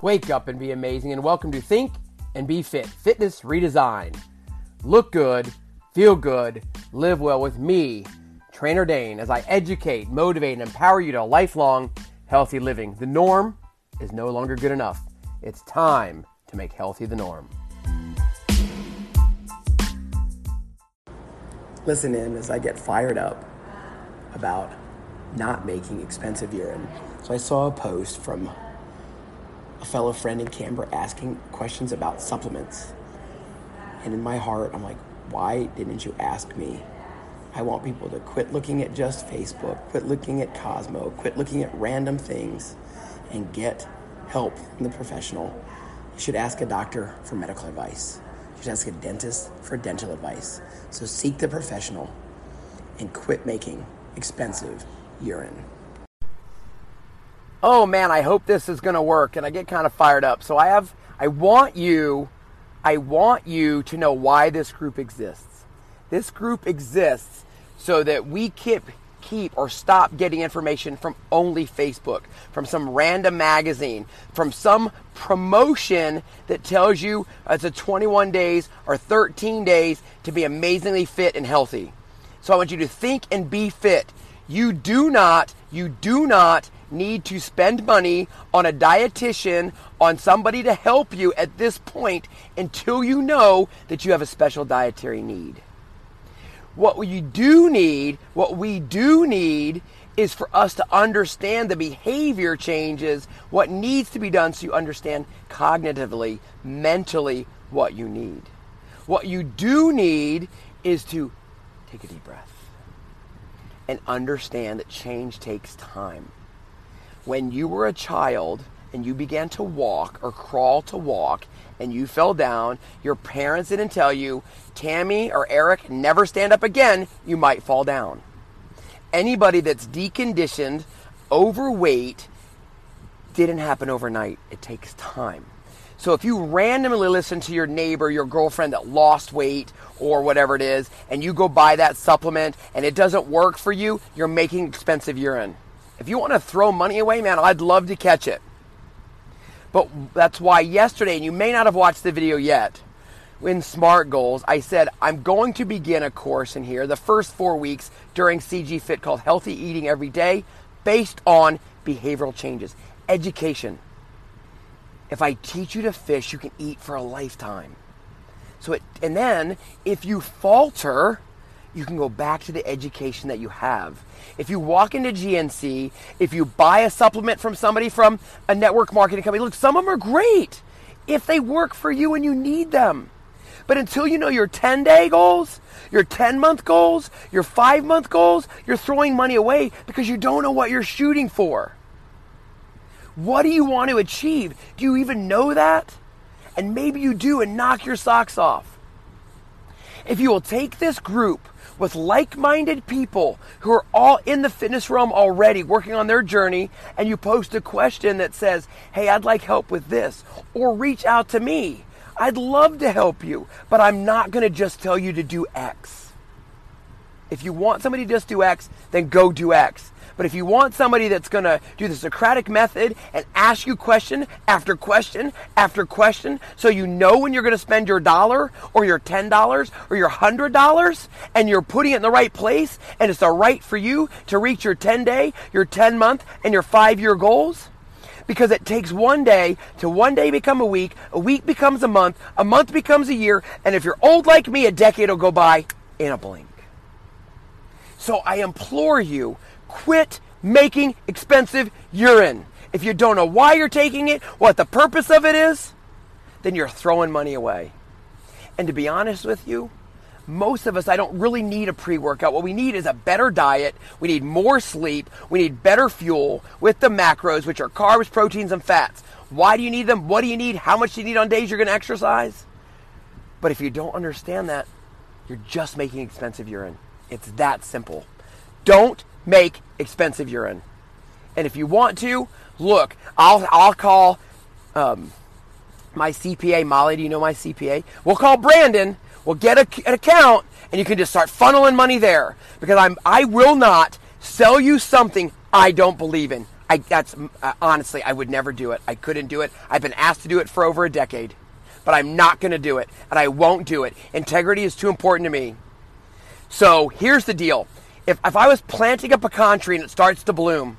Wake up and be amazing, and welcome to Think and Be Fit Fitness Redesign. Look good, feel good, live well with me, Trainer Dane, as I educate, motivate, and empower you to lifelong healthy living. The norm is no longer good enough. It's time to make healthy the norm. Listen in as I get fired up about not making expensive urine. So I saw a post from a fellow friend in Canberra asking questions about supplements. And in my heart, I'm like, why didn't you ask me? I want people to quit looking at just Facebook, quit looking at Cosmo, quit looking at random things, and get help from the professional. You should ask a doctor for medical advice. You should ask a dentist for dental advice. So seek the professional and quit making expensive urine oh man, I hope this is going to work. And I get kind of fired up. So I have, I want you, I want you to know why this group exists. This group exists so that we keep, keep or stop getting information from only Facebook, from some random magazine, from some promotion that tells you it's a 21 days or 13 days to be amazingly fit and healthy. So I want you to think and be fit. You do not, you do not need to spend money on a dietitian, on somebody to help you at this point until you know that you have a special dietary need. What you do need, what we do need is for us to understand the behavior changes, what needs to be done so you understand cognitively, mentally what you need. What you do need is to take a deep breath and understand that change takes time when you were a child and you began to walk or crawl to walk and you fell down, your parents didn't tell you, Tammy or Eric, never stand up again, you might fall down. Anybody that's deconditioned, overweight, didn't happen overnight. It takes time. So if you randomly listen to your neighbor, your girlfriend that lost weight or whatever it is, and you go buy that supplement and it doesn't work for you, you're making expensive urine. If you want to throw money away, man, I'd love to catch it. But that's why yesterday, and you may not have watched the video yet, in SMART Goals, I said I'm going to begin a course in here the first four weeks during CG Fit called Healthy Eating Every Day based on behavioral changes, education. If I teach you to fish, you can eat for a lifetime. So it, and then if you falter, you can go back to the education that you have. If you walk into GNC, if you buy a supplement from somebody from a network marketing company, look, some of them are great if they work for you and you need them. But until you know your 10 day goals, your 10 month goals, your 5 month goals, you're throwing money away because you don't know what you're shooting for. What do you want to achieve? Do you even know that? And maybe you do and knock your socks off. If you will take this group with like minded people who are all in the fitness realm already working on their journey, and you post a question that says, Hey, I'd like help with this, or reach out to me. I'd love to help you, but I'm not going to just tell you to do X. If you want somebody to just do X, then go do X. But if you want somebody that's going to do the Socratic method and ask you question after question after question so you know when you're going to spend your dollar or your $10 or your $100 and you're putting it in the right place and it's the right for you to reach your 10 day, your 10 month, and your 5 year goals, because it takes one day to one day become a week, a week becomes a month, a month becomes a year, and if you're old like me, a decade will go by in a blink. So I implore you, Quit making expensive urine. If you don't know why you're taking it, what the purpose of it is, then you're throwing money away. And to be honest with you, most of us, I don't really need a pre workout. What we need is a better diet. We need more sleep. We need better fuel with the macros, which are carbs, proteins, and fats. Why do you need them? What do you need? How much do you need on days you're going to exercise? But if you don't understand that, you're just making expensive urine. It's that simple. Don't make expensive urine. And if you want to, look, I'll, I'll call um, my CPA, Molly. Do you know my CPA? We'll call Brandon. We'll get a, an account, and you can just start funneling money there because I'm I will not sell you something I don't believe in. I that's uh, honestly, I would never do it. I couldn't do it. I've been asked to do it for over a decade, but I'm not going to do it, and I won't do it. Integrity is too important to me. So here's the deal: if if I was planting a pecan tree and it starts to bloom,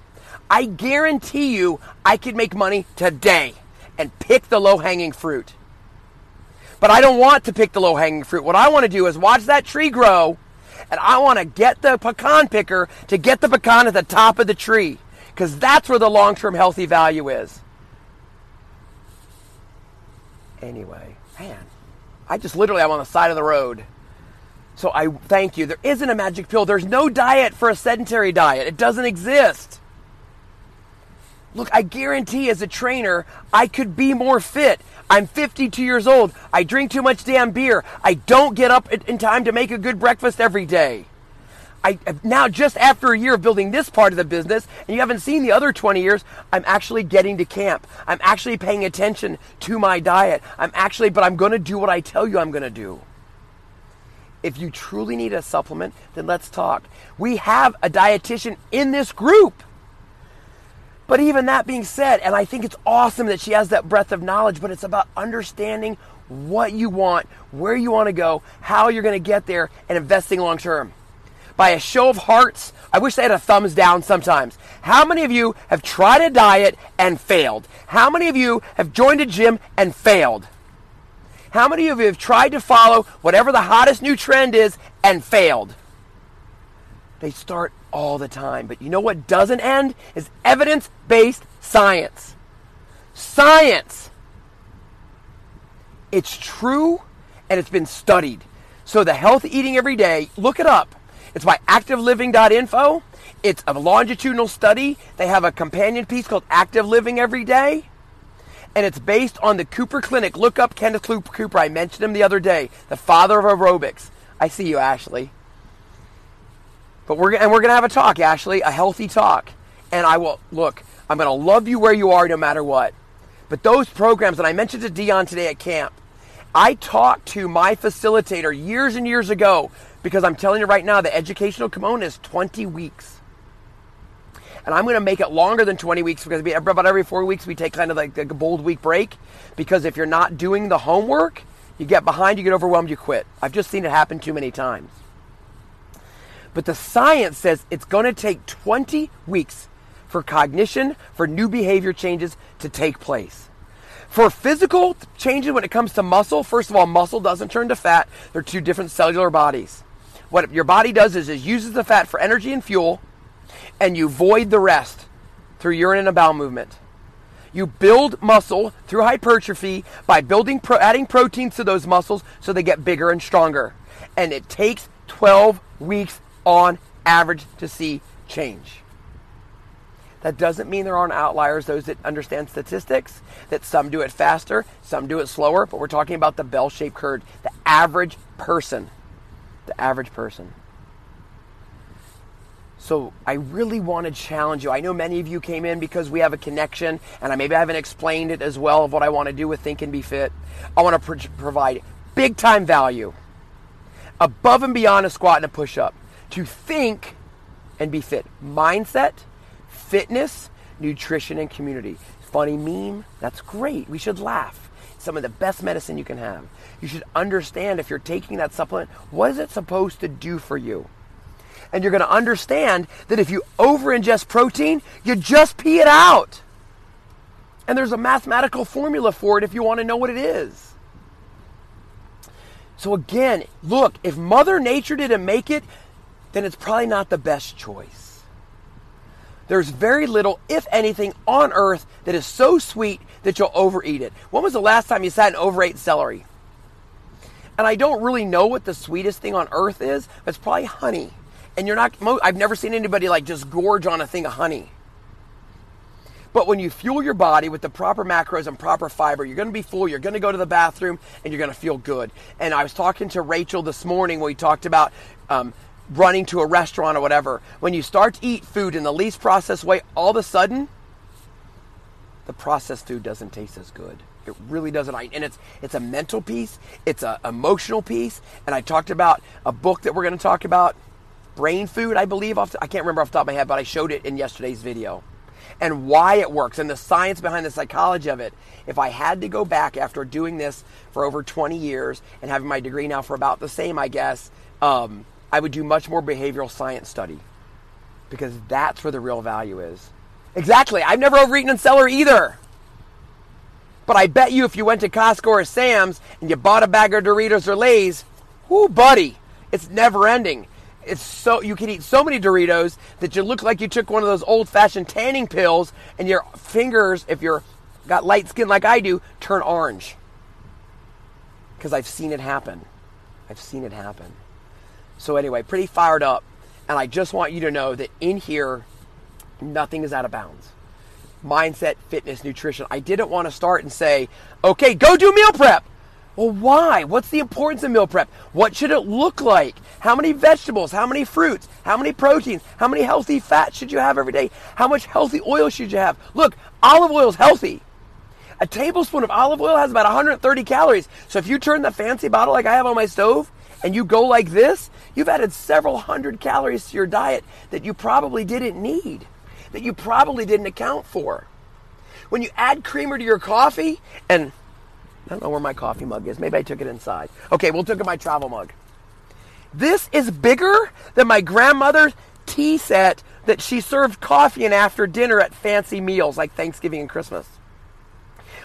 I guarantee you I could make money today and pick the low hanging fruit. But I don't want to pick the low hanging fruit. What I want to do is watch that tree grow, and I want to get the pecan picker to get the pecan at the top of the tree because that's where the long term healthy value is. Anyway, man, I just literally, I'm on the side of the road. So I thank you. There isn't a magic pill. There's no diet for a sedentary diet, it doesn't exist. Look, I guarantee as a trainer, I could be more fit. I'm 52 years old. I drink too much damn beer. I don't get up in time to make a good breakfast every day. I now just after a year of building this part of the business, and you haven't seen the other 20 years, I'm actually getting to camp. I'm actually paying attention to my diet. I'm actually, but I'm going to do what I tell you I'm going to do. If you truly need a supplement, then let's talk. We have a dietitian in this group. But even that being said, and I think it's awesome that she has that breadth of knowledge, but it's about understanding what you want, where you want to go, how you're going to get there, and investing long term by a show of hearts. I wish they had a thumbs down sometimes. How many of you have tried a diet and failed? How many of you have joined a gym and failed? How many of you have tried to follow whatever the hottest new trend is and failed? They start all the time. But you know what doesn't end? Is evidence based science. Science. It's true and it's been studied. So the health eating every day, look it up. It's by activeliving.info. It's a longitudinal study. They have a companion piece called Active Living Every Day. And it's based on the Cooper Clinic. Look up Kenneth Cooper. I mentioned him the other day, the father of aerobics. I see you, Ashley. But we're and we're gonna have a talk, Ashley, a healthy talk. And I will look. I'm gonna love you where you are, no matter what. But those programs, and I mentioned to Dion today at camp, I talked to my facilitator years and years ago because I'm telling you right now, the educational kimono is 20 weeks. And I'm going to make it longer than 20 weeks because we, about every four weeks we take kind of like a bold week break. Because if you're not doing the homework, you get behind, you get overwhelmed, you quit. I've just seen it happen too many times. But the science says it's going to take 20 weeks for cognition, for new behavior changes to take place. For physical changes when it comes to muscle, first of all, muscle doesn't turn to fat. They're two different cellular bodies. What your body does is it uses the fat for energy and fuel, and you void the rest through urine and bowel movement. You build muscle through hypertrophy by building, pro- adding proteins to those muscles so they get bigger and stronger. And it takes 12 weeks on average to see change. That doesn't mean there aren't outliers, those that understand statistics, that some do it faster, some do it slower, but we're talking about the bell shaped curve, the average person the average person. So I really want to challenge you. I know many of you came in because we have a connection, and I maybe I haven't explained it as well of what I want to do with Think and Be Fit. I want to pro- provide big time value above and beyond a squat and a push up to think and be fit. Mindset, fitness, nutrition, and community. Funny meme? That's great. We should laugh some of the best medicine you can have. You should understand if you're taking that supplement, what is it supposed to do for you? And you're going to understand that if you over ingest protein, you just pee it out. And there's a mathematical formula for it if you want to know what it is. So, again, look, if Mother Nature didn't make it, then it's probably not the best choice. There's very little, if anything, on earth that is so sweet that you'll overeat it. When was the last time you sat and overate celery? And I don't really know what the sweetest thing on earth is, but it's probably honey. And you're not, I've never seen anybody like just gorge on a thing of honey. But when you fuel your body with the proper macros and proper fiber, you're going to be full. You're going to go to the bathroom and you're going to feel good. And I was talking to Rachel this morning when we talked about um, running to a restaurant or whatever, when you start to eat food in the least processed way, all of a sudden, the processed food doesn't taste as good. It really doesn't. And it's it's a mental piece, it's an emotional piece. And I talked about a book that we're going to talk about, Brain Food, I believe. I can't remember off the top of my head, but I showed it in yesterday's video. and why it works and the science behind the psychology of it. If I had to go back after doing this for over 20 years and having my degree now for about the same, I guess, um, I would do much more behavioral science study because that's where the real value is. Exactly. I've never overeaten in cellar either. But I bet you if you went to Costco or Sam's and you bought a bag of Doritos or Lay's, whoo, buddy, it's never ending. It's so you can eat so many Doritos that you look like you took one of those old-fashioned tanning pills, and your fingers, if you're got light skin like I do, turn orange. Because I've seen it happen. I've seen it happen. So anyway, pretty fired up, and I just want you to know that in here, nothing is out of bounds mindset, fitness, nutrition. I didn't want to start and say, okay, go do meal prep. Well, why? What's the importance of meal prep? What should it look like? How many vegetables? How many fruits? How many proteins? How many healthy fats should you have every day? How much healthy oil should you have? Look, olive oil is healthy. A tablespoon of olive oil has about 130 calories. So if you turn the fancy bottle like I have on my stove and you go like this, you've added several hundred calories to your diet that you probably didn't need, that you probably didn't account for. When you add creamer to your coffee and I don't know where my coffee mug is. Maybe I took it inside. Okay, we'll take my travel mug. This is bigger than my grandmother's tea set that she served coffee in after dinner at fancy meals like Thanksgiving and Christmas.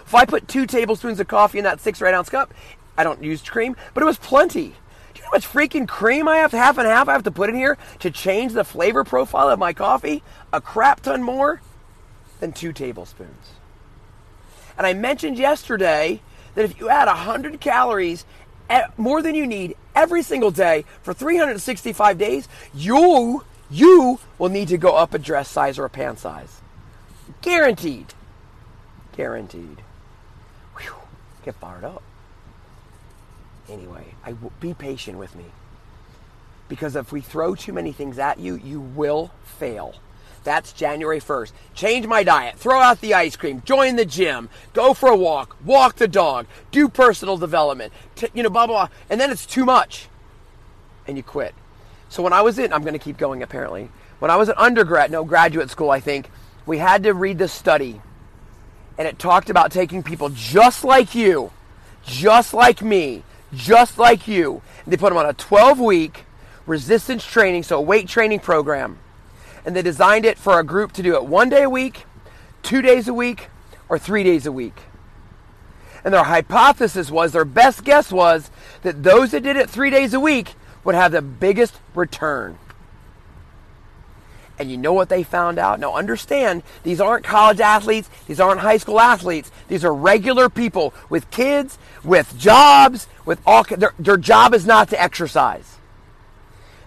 If I put two tablespoons of coffee in that six or eight ounce cup, I don't use cream, but it was plenty. Do you know how much freaking cream I have to half and half I have to put in here to change the flavor profile of my coffee? A crap ton more than two tablespoons. And I mentioned yesterday that if you add 100 calories more than you need every single day for 365 days, you you will need to go up a dress size or a pant size. Guaranteed. Guaranteed. Whew, get fired up. Anyway, I be patient with me. Because if we throw too many things at you, you will fail. That's January 1st. Change my diet, throw out the ice cream, join the gym, go for a walk, walk the dog, do personal development, t- you know, blah, blah, blah. And then it's too much. And you quit. So when I was in, I'm going to keep going apparently. When I was in undergrad, no, graduate school, I think, we had to read this study. And it talked about taking people just like you, just like me, just like you. And they put them on a 12 week resistance training, so a weight training program and they designed it for a group to do it one day a week, two days a week, or three days a week. And their hypothesis was, their best guess was, that those that did it three days a week would have the biggest return. And you know what they found out? Now understand, these aren't college athletes, these aren't high school athletes. These are regular people with kids, with jobs, with all their, their job is not to exercise.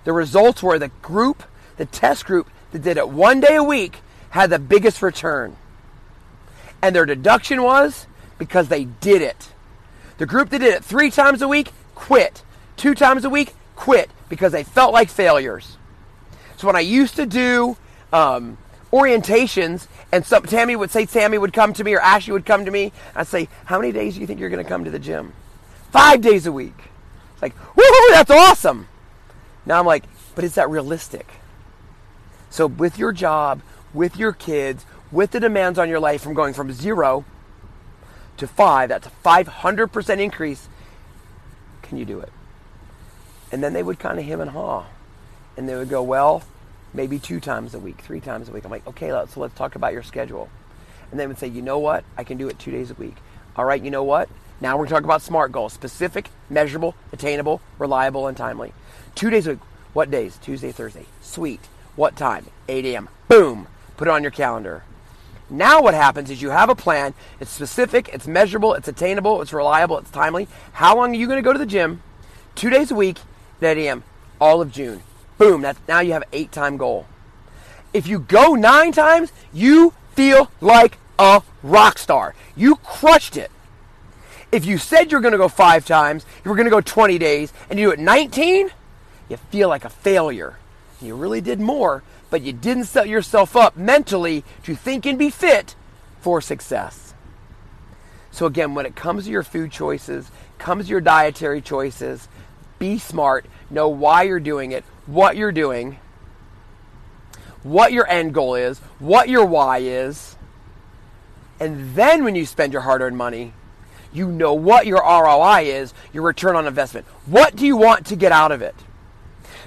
The results were the group, the test group that did it one day a week had the biggest return. And their deduction was because they did it. The group that did it three times a week quit. Two times a week quit because they felt like failures. So when I used to do um, orientations, and some, Tammy would say, Tammy would come to me, or Ashley would come to me, I'd say, How many days do you think you're going to come to the gym? Five days a week. It's like, woohoo, that's awesome. Now I'm like, but is that realistic? So, with your job, with your kids, with the demands on your life from going from zero to five, that's a 500% increase. Can you do it? And then they would kind of hem and haw. And they would go, well, maybe two times a week, three times a week. I'm like, okay, so let's talk about your schedule. And they would say, you know what? I can do it two days a week. All right, you know what? Now we're going to talk about SMART goals specific, measurable, attainable, reliable, and timely. Two days a week. What days? Tuesday, Thursday. Sweet. What time? 8 a.m. Boom. Put it on your calendar. Now what happens is you have a plan. It's specific, it's measurable, it's attainable, it's reliable, it's timely. How long are you going to go to the gym? Two days a week at 8 a.m. All of June. Boom. That's now you have an eight time goal. If you go nine times, you feel like a rock star. You crushed it. If you said you're going to go five times, you were going to go 20 days, and you do it 19, you feel like a failure. You really did more, but you didn't set yourself up mentally to think and be fit for success. So again, when it comes to your food choices, comes to your dietary choices, be smart, know why you're doing it, what you're doing, what your end goal is, what your why is. And then when you spend your hard earned money, you know what your ROI is, your return on investment. What do you want to get out of it?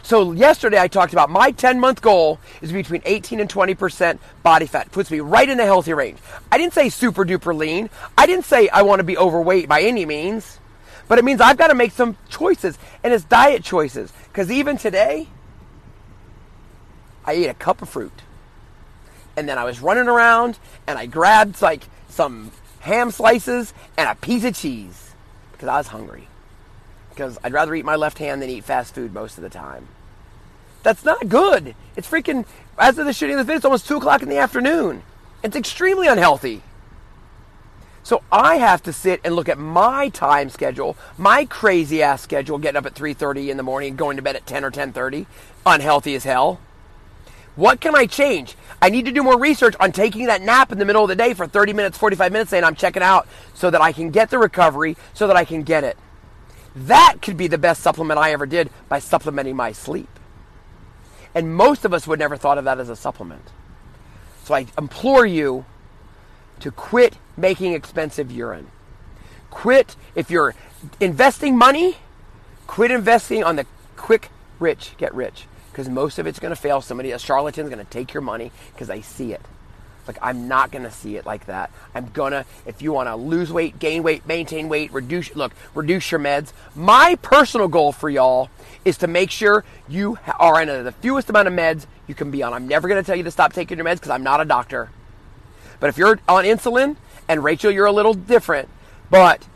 So yesterday I talked about my 10 month goal is between 18 and 20% body fat. Puts me right in the healthy range. I didn't say super duper lean. I didn't say I want to be overweight by any means. But it means I've got to make some choices. And it's diet choices. Because even today, I ate a cup of fruit. And then I was running around and I grabbed like some ham slices and a piece of cheese because I was hungry. Because I'd rather eat my left hand than eat fast food most of the time. That's not good. It's freaking, as of the shooting of this video, it's almost 2 o'clock in the afternoon. It's extremely unhealthy. So I have to sit and look at my time schedule, my crazy ass schedule, getting up at 3:30 in the morning, going to bed at 10 or 10:30, unhealthy as hell. What can I change? I need to do more research on taking that nap in the middle of the day for 30 minutes, 45 minutes, saying I'm checking out so that I can get the recovery, so that I can get it. That could be the best supplement I ever did by supplementing my sleep. And most of us would never thought of that as a supplement. So I implore you to quit making expensive urine. Quit if you're investing money, quit investing on the quick rich get rich because most of it's going to fail. Somebody, a charlatan's going to take your money because they see it. Like I'm not going to see it like that. I'm gonna if you want to lose weight, gain weight, maintain weight, reduce look, reduce your meds. My personal goal for y'all is to make sure you are on the fewest amount of meds you can be on. I'm never going to tell you to stop taking your meds because I'm not a doctor. But if you're on insulin and Rachel you're a little different, but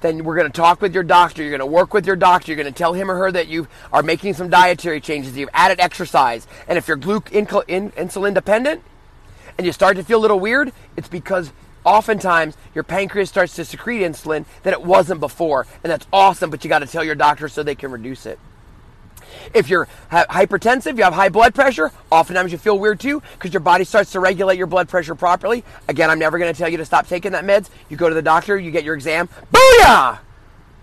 then we're going to talk with your doctor. You're going to work with your doctor. You're going to tell him or her that you are making some dietary changes. You've added exercise. And if you're gluc- in- in- insulin dependent, and you start to feel a little weird, it's because oftentimes your pancreas starts to secrete insulin that it wasn't before. And that's awesome, but you got to tell your doctor so they can reduce it. If you're hypertensive, you have high blood pressure, oftentimes you feel weird too because your body starts to regulate your blood pressure properly. Again, I'm never going to tell you to stop taking that meds. You go to the doctor, you get your exam, booyah!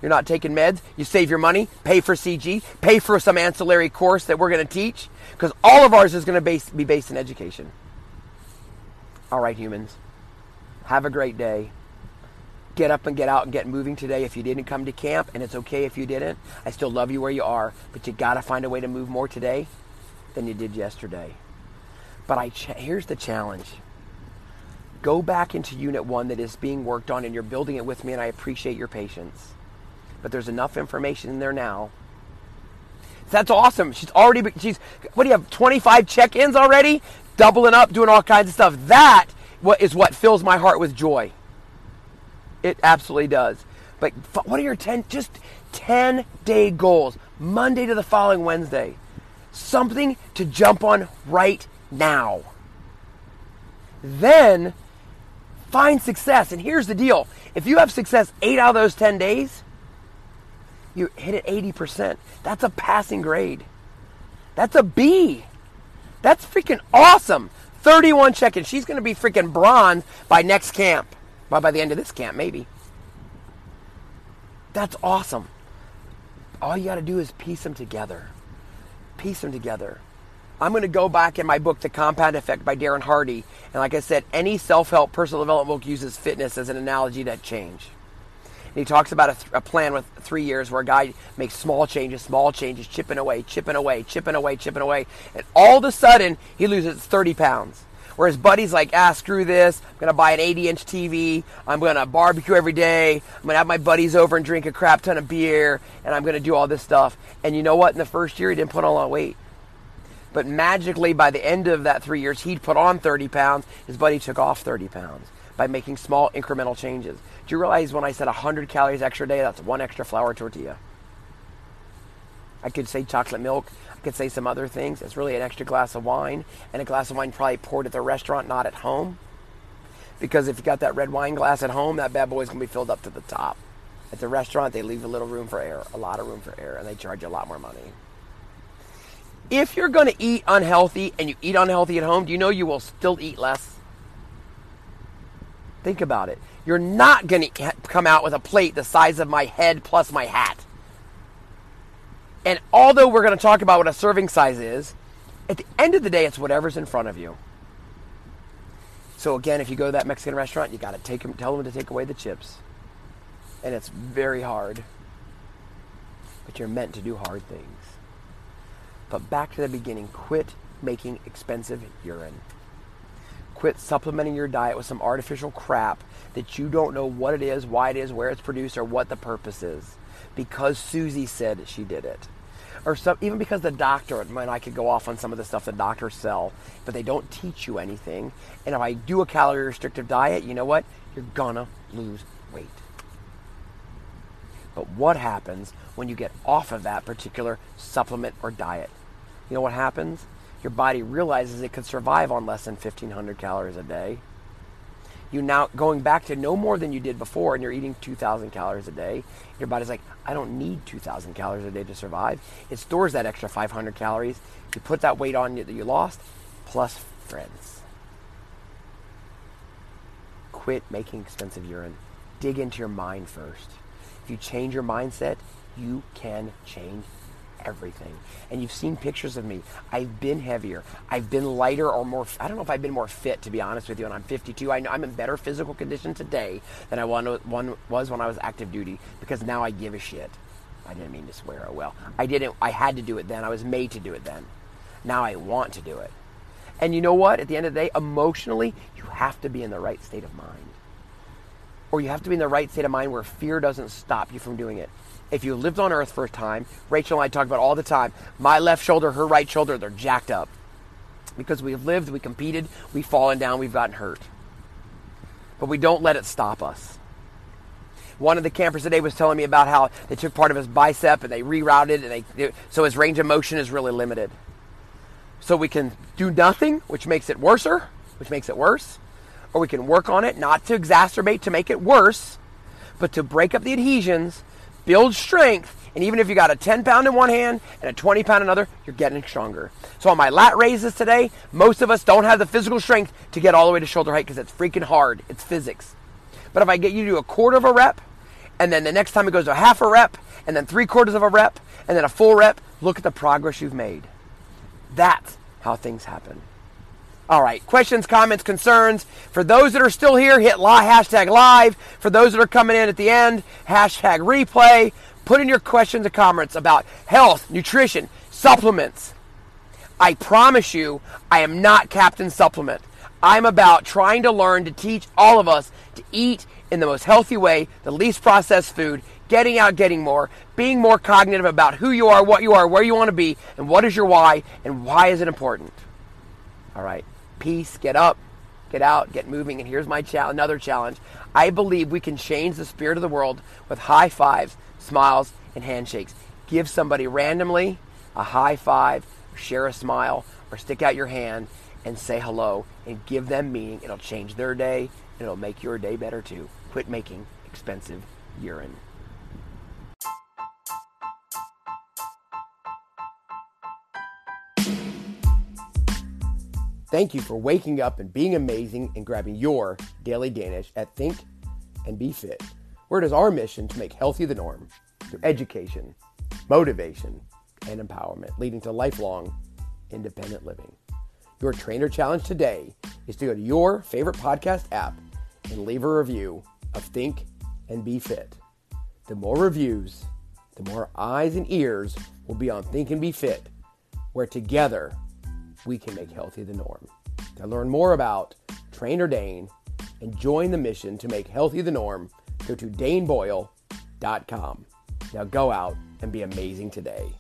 You're not taking meds. You save your money, pay for CG, pay for some ancillary course that we're going to teach because all of ours is going to be based in education. All right, humans. Have a great day. Get up and get out and get moving today if you didn't come to camp, and it's okay if you didn't. I still love you where you are, but you got to find a way to move more today than you did yesterday. But I ch- here's the challenge. Go back into unit 1 that is being worked on and you're building it with me and I appreciate your patience. But there's enough information in there now that's awesome. She's already, she's, what do you have, 25 check ins already? doubling up, doing all kinds of stuff. That is what fills my heart with joy. It absolutely does. But what are your 10 just 10 day goals? Monday to the following Wednesday. Something to jump on right now. Then find success. And here's the deal. If you have success 8 out of those 10 days, you hit it 80%. That's a passing grade. That's a B. That's freaking awesome. 31 check-ins. She's going to be freaking bronze by next camp. By, by the end of this camp, maybe. That's awesome. All you got to do is piece them together. Piece them together. I'm going to go back in my book, The Compound Effect by Darren Hardy. And like I said, any self help personal development book uses fitness as an analogy to that change. He talks about a, th- a, plan with three years where a guy makes small changes, small changes, chipping away, chipping away, chipping away, chipping away. And all of a sudden, he loses 30 pounds. Where his buddy's like, ah, screw this. I'm going to buy an 80 inch TV. I'm going to barbecue every day. I'm going to have my buddies over and drink a crap ton of beer. And I'm going to do all this stuff. And you know what? In the first year, he didn't put on a lot of weight. But magically, by the end of that three years, he'd put on 30 pounds. His buddy took off 30 pounds by making small incremental changes. Do you realize when I said 100 calories extra day, that's one extra flour tortilla? I could say chocolate milk. I could say some other things. It's really an extra glass of wine, and a glass of wine probably poured at the restaurant, not at home. Because if you got that red wine glass at home, that bad boy's gonna be filled up to the top. At the restaurant, they leave a little room for air, a lot of room for air, and they charge you a lot more money. If you're gonna eat unhealthy and you eat unhealthy at home, do you know you will still eat less? Think about it. You're not going to come out with a plate the size of my head plus my hat. And although we're going to talk about what a serving size is, At the end of the day, it's whatever's in front of you. So again, if you go to that Mexican restaurant, you got to take them, tell them to take away the chips, and it's very hard. But you're meant to do hard things. But back to the beginning, quit making expensive urine. Quit supplementing your diet with some artificial crap that you don't know what it is, why it is, where it's produced, or what the purpose is. Because Susie said she did it or some, even because the doctor, and I could go off on some of the stuff the doctors sell, but they don't teach you anything. And if I do a calorie restrictive diet, you know what? You're gonna lose weight. But what happens when you get off of that particular supplement or diet? You know what happens? Your body realizes it could survive on less than 1500 calories a day. You now going back to no more than you did before and you're eating 2000 calories a day your body's like i don't need 2000 calories a day to survive. It stores that extra 500 calories. You put that weight on that you lost plus friends. Quit making expensive urine. Dig into your mind first. If you change your mindset you can change everything. And you've seen pictures of me. I've been heavier. I've been lighter or more. I don't know if I've been more fit, to be honest with you. And I'm 52. I know I'm in better physical condition today than I was when I was active duty because now I give a shit. I didn't mean to swear. Oh well. I didn't. I had to do it then. I was made to do it then. Now I want to do it. And you know what? At the end of the day, emotionally, you have to be in the right state of mind. Or you have to be in the right state of mind where fear doesn't stop you from doing it if you lived on earth for a time, Rachel and I talk about all the time, my left shoulder, her right shoulder, they're jacked up. Because we've lived, we competed, we've fallen down, we've gotten hurt. But we don't let it stop us. One of the campers today was telling me about how they took part of his bicep and they rerouted and they so his range of motion is really limited. So we can do nothing, which makes it worser, which makes it worse, or we can work on it not to exacerbate to make it worse, but to break up the adhesions build strength. And even if you got a 10 pound in one hand and a 20 pound in another, you're getting stronger. So on my lat raises today, most of us don't have the physical strength to get all the way to shoulder height because it's freaking hard. It's physics. But if I get you to do a quarter of a rep, and then the next time it goes to a half a rep, and then three quarters of a rep, and then a full rep, look at the progress you've made. That's how things happen. All right, questions, comments, concerns. For those that are still here, hit li- hashtag live. For those that are coming in at the end, hashtag replay. Put in your questions and comments about health, nutrition, supplements. I promise you, I am not Captain Supplement. I'm about trying to learn to teach all of us to eat in the most healthy way, the least processed food, getting out, getting more, being more cognitive about who you are, what you are, where you want to be, and what is your why, and why is it important. All right peace, get up, get out, get moving. And here's my cha- another challenge. I believe we can change the spirit of the world with high fives, smiles, and handshakes. Give somebody randomly a high five, share a smile, or stick out your hand and say hello and give them meaning. It'll change their day and it'll make your day better too. Quit making expensive urine. Thank you for waking up and being amazing and grabbing your daily Danish at Think and Be Fit, where it is our mission to make healthy the norm through education, motivation, and empowerment, leading to lifelong independent living. Your trainer challenge today is to go to your favorite podcast app and leave a review of Think and Be Fit. The more reviews, the more eyes and ears will be on Think and Be Fit, where together we can make healthy the norm. To learn more about Trainer Dane and join the mission to make healthy the norm, go to daneboyle.com. Now go out and be amazing today.